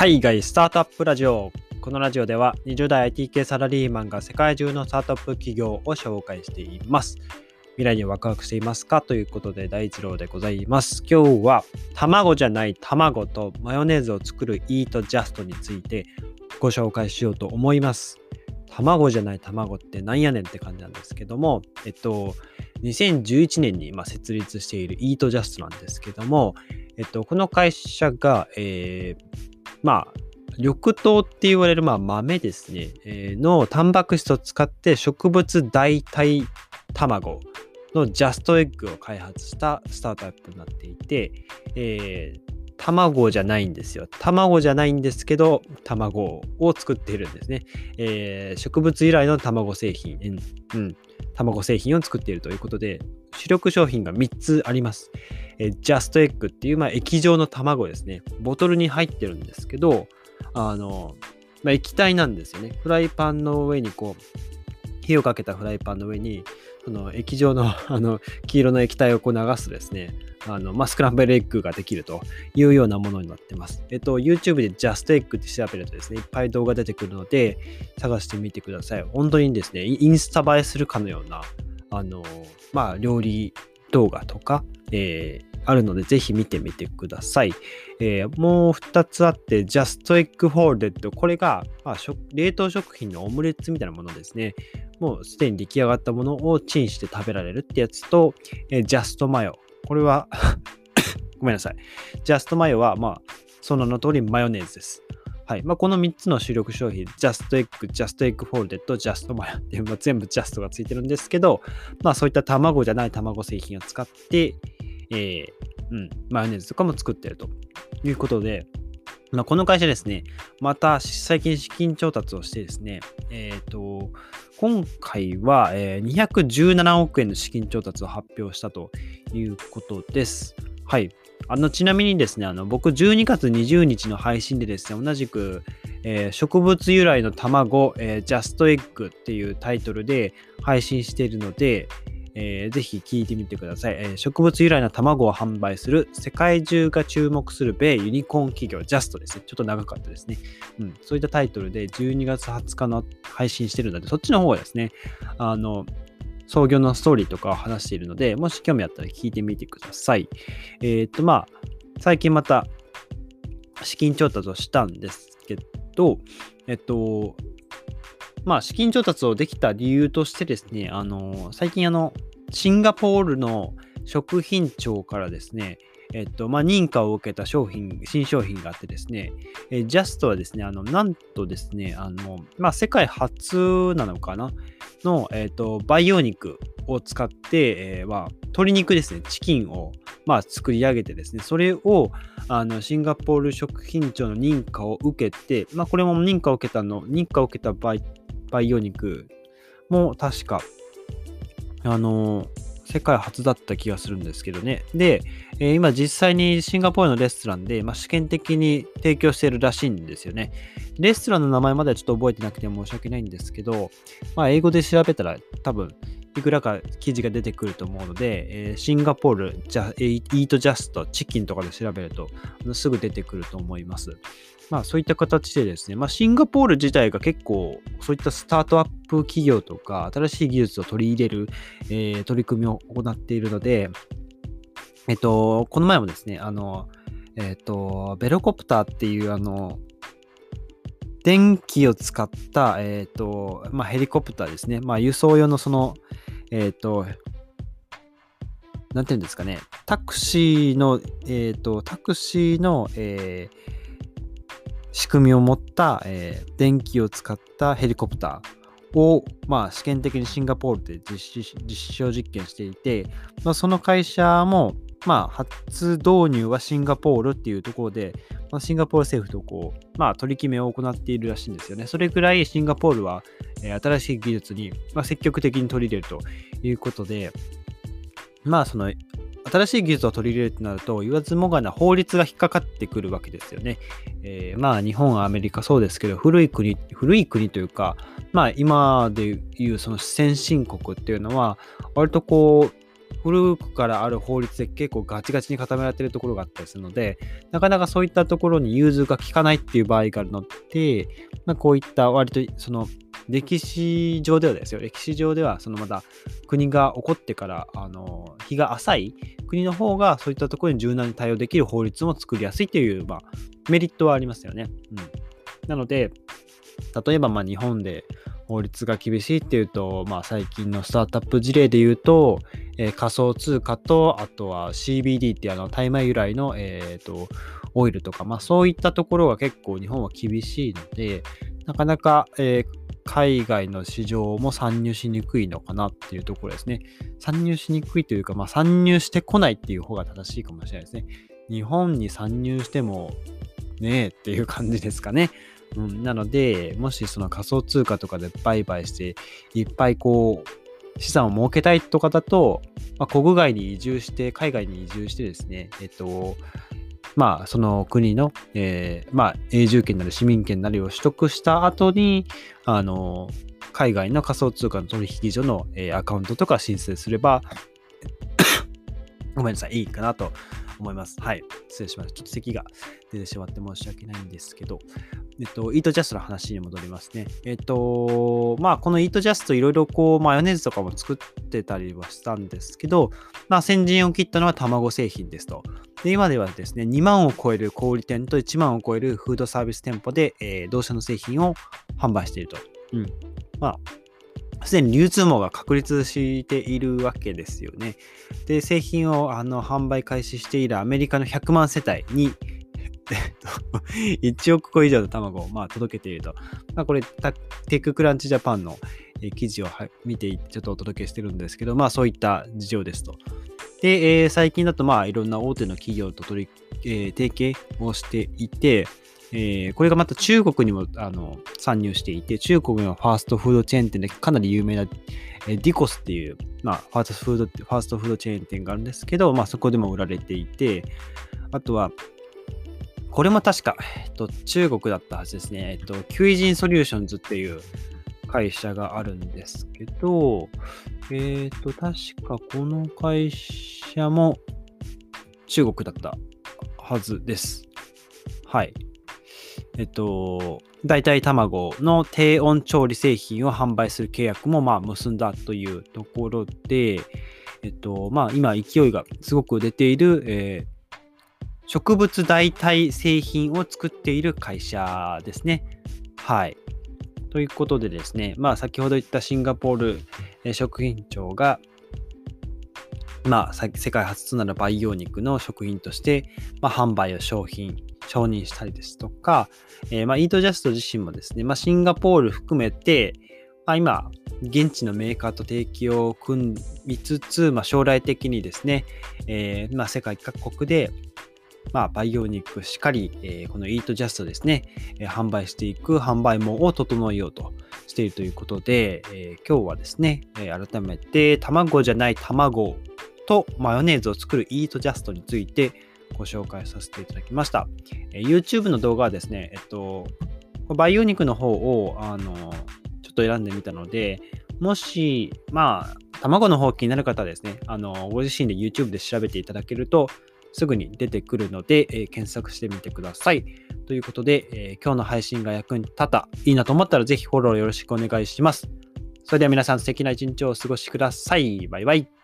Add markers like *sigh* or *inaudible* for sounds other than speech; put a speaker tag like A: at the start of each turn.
A: 海外スタートアップラジオ。このラジオでは20代 IT 系サラリーマンが世界中のスタートアップ企業を紹介しています。未来にワクワクしていますか？ということで第一郎でございます。今日は卵じゃない卵とマヨネーズを作るイートジャストについてご紹介しようと思います。卵じゃない卵ってなんやねんって感じなんですけどもえっと2011年に今設立しているイートジャストなんですけども、えっと、この会社が、えー、まあ、緑豆って言われるまあ豆ですね、えー、のタンパク質を使って植物代替卵のジャストエッグを開発したスタートアップになっていて、えー、卵じゃないんですよ。卵じゃないんですけど、卵を作っているんですね。えー、植物由来の卵製品、うん、卵製品を作っているということで、主力商品が3つあります。え、ジャストエッグっていう、まあ、液状の卵ですね。ボトルに入ってるんですけど、あの、まあ、液体なんですよね。フライパンの上にこう、火をかけたフライパンの上に、その液状の *laughs* あの黄色の液体をこう流すとですね、あのまあ、スクランブルエッグができるというようなものになってます。えっと、YouTube で Just Egg って調べるとですね、いっぱい動画出てくるので、探してみてください。本当にですね、インスタ映えするかのような、あの、まあ、料理動画とか、えー、あるので、ぜひ見てみてください。えー、もう2つあって、Just Egg Folded。これが、まあ、冷凍食品のオムレツみたいなものですね。もうすでに出来上がったものをチンして食べられるってやつと、えー、Just Mayo。これは *laughs* ごめんなさい。Just Mayo は、まあ、その名の通りマヨネーズです。はいまあ、この3つの主力商品、Just Egg、Just Egg Folded、Just Mayo っていう、まあ、全部 Just がついてるんですけど、まあそういった卵じゃない卵製品を使って、えー、うん、マヨネーズとかも作ってるということで、まあ、この会社ですね、また最近資金調達をしてですね、えっ、ー、と、今回は、217億円の資金調達を発表したということです。はい。あの、ちなみにですね、あの、僕12月20日の配信でですね、同じく、えー、植物由来の卵、えー、ジャストエッグっていうタイトルで配信しているので、えー、ぜひ聞いてみてください、えー、植物由来の卵を販売する世界中が注目する米ユニコーン企業ジャストですね。ちょっと長かったですね。うん、そういったタイトルで12月20日の配信してるので、そっちの方はですね、あの、創業のストーリーとかを話しているので、もし興味あったら聞いてみてください。えー、っと、まあ、最近また資金調達をしたんですけど、えっと、まあ、資金調達をできた理由としてですね、あの、最近あの、シンガポールの食品庁からですね、えっと、まあ、認可を受けた商品、新商品があってですね、えジャストはですね、あの、なんとですね、あの、まあ、世界初なのかな？の、えっと、培養肉を使って、えー、まあ、鶏肉ですね、チキンを、まあ、作り上げてですね、それを、あの、シンガポール食品庁の認可を受けて、まあ、これも認可を受けたの、認可を受けた場合、培養肉も確か、あの世界初だった気がするんですけどね。で、えー、今実際にシンガポールのレストランで、まあ、試験的に提供しているらしいんですよね。レストランの名前まではちょっと覚えてなくて申し訳ないんですけど、まあ、英語で調べたら多分いくらか記事が出てくると思うので、えー、シンガポールじゃ、イートジャスト、チキンとかで調べるとすぐ出てくると思います。まあそういった形でですね、まあシンガポール自体が結構そういったスタートアップ企業とか新しい技術を取り入れる、えー、取り組みを行っているので、えっと、この前もですね、あの、えっと、ベロコプターっていうあの、電気を使った、えっと、まあヘリコプターですね、まあ輸送用のその、えっと、なんていうんですかね、タクシーの、えっ、と、タクシーの、えー、仕組みを持った、えー、電気を使ったヘリコプターを、まあ、試験的にシンガポールで実施実証実験していて、まあ、その会社も、まあ、初導入はシンガポールっていうところで、まあ、シンガポール政府とこう、まあ、取り決めを行っているらしいんですよね。それぐらいシンガポールは、えー、新しい技術に、まあ、積極的に取り入れるということで、まあ、その新しい技術を取り入れるとなると、言わずもがな法律が引っかかってくるわけですよね。えー、まあ日本、アメリカそうですけど、古い国、古い国というか、まあ今でいうその先進国っていうのは、割とこう、古くからある法律で結構ガチガチに固められてるところがあったりするので、なかなかそういったところに融通が効かないっていう場合があるので、まあ、こういった割とその歴史上ではですよ、歴史上ではそのまだ国が起こってからあの日が浅い国の方がそういったところに柔軟に対応できる法律も作りやすいという、まあ、メリットはありますよね。うん、なので、例えばまあ日本で法律が厳しいっていうと、まあ、最近のスタートアップ事例で言うと、えー、仮想通貨と、あとは CBD っていうあの大麻由来の、えーと、オイルとか、まあ、そういったところが結構日本は厳しいので、なかなか、えー、海外の市場も参入しにくいのかなっていうところですね。参入しにくいというか、まあ、参入してこないっていう方が正しいかもしれないですね。日本に参入してもねえっていう感じですかね。うん、なので、もしその仮想通貨とかで売買して、いっぱいこう、資産を設けたいとかだと、まあ、国外に移住して、海外に移住してですね、えっと、まあ、その国の、えー、まあ、永住権なり市民権なりを取得した後に、あの、海外の仮想通貨の取引所の、えー、アカウントとか申請すれば、ごめんなさい、いいかなと思います。はい。失礼しました。ちょっと咳が出てしまって申し訳ないんですけど、えっと、イートジャストの話に戻りますね。えっと、まあ、このイートジャストいろいろこう、マヨネーズとかも作ってたりはしたんですけど、まあ、先陣を切ったのは卵製品ですと。で、今ではですね、2万を超える小売店と1万を超えるフードサービス店舗で、えー、同社の製品を販売していると。うん。まあ、すでに流通網が確立しているわけですよね。で、製品をあの販売開始しているアメリカの100万世帯に、*laughs* 1億個以上の卵をまあ届けていると。まあ、これ、テッククランチジャパンの記事を見てちょっとお届けしてるんですけど、まあそういった事情ですと。で、えー、最近だとまあいろんな大手の企業と取り、えー、提携をしていて、えー、これがまた中国にもあの参入していて、中国のファーストフードチェーン店でかなり有名な、えー、ディコスっていう、まあ、ファーストフード、ファーストフードチェーン店があるんですけど、まあ、そこでも売られていて、あとは、これも確か、えっと、中国だったはずですね。えっと、 Cuisine Solutions っていう会社があるんですけど、えっと、確かこの会社も中国だったはずです。はい。えっと、代替卵の低温調理製品を販売する契約もまあ結んだというところで、えっと、まあ今勢いがすごく出ている、えー、植物代替製品を作っている会社ですね。はい。ということでですね、まあ先ほど言ったシンガポール、食品庁が、まあ世界初となる培養肉の食品として、まあ、販売を商品承認したりですとか、えー、まあ、イートジャスト自身もですね、まあ、シンガポール含めて、まあ、今、現地のメーカーと提携を組みつつ、まあ、将来的にですね、えー、ま、世界各国で、まあ、培養肉しっかり、えー、このイートジャストですね、えー、販売していく販売網を整えようとしているということで、えー、今日はですね、え改めて卵じゃない卵とマヨネーズを作るイートジャストについて、ご紹介させていただきました。え YouTube の動画はですね、えっと、培養肉の方を、あの、ちょっと選んでみたので、もし、まあ、卵の方気になる方はですね、あの、ご自身で YouTube で調べていただけると、すぐに出てくるので、えー、検索してみてください。ということで、えー、今日の配信が役に立った、いいなと思ったらぜひフォローよろしくお願いします。それでは皆さん素敵な一日をお過ごしください。バイバイ。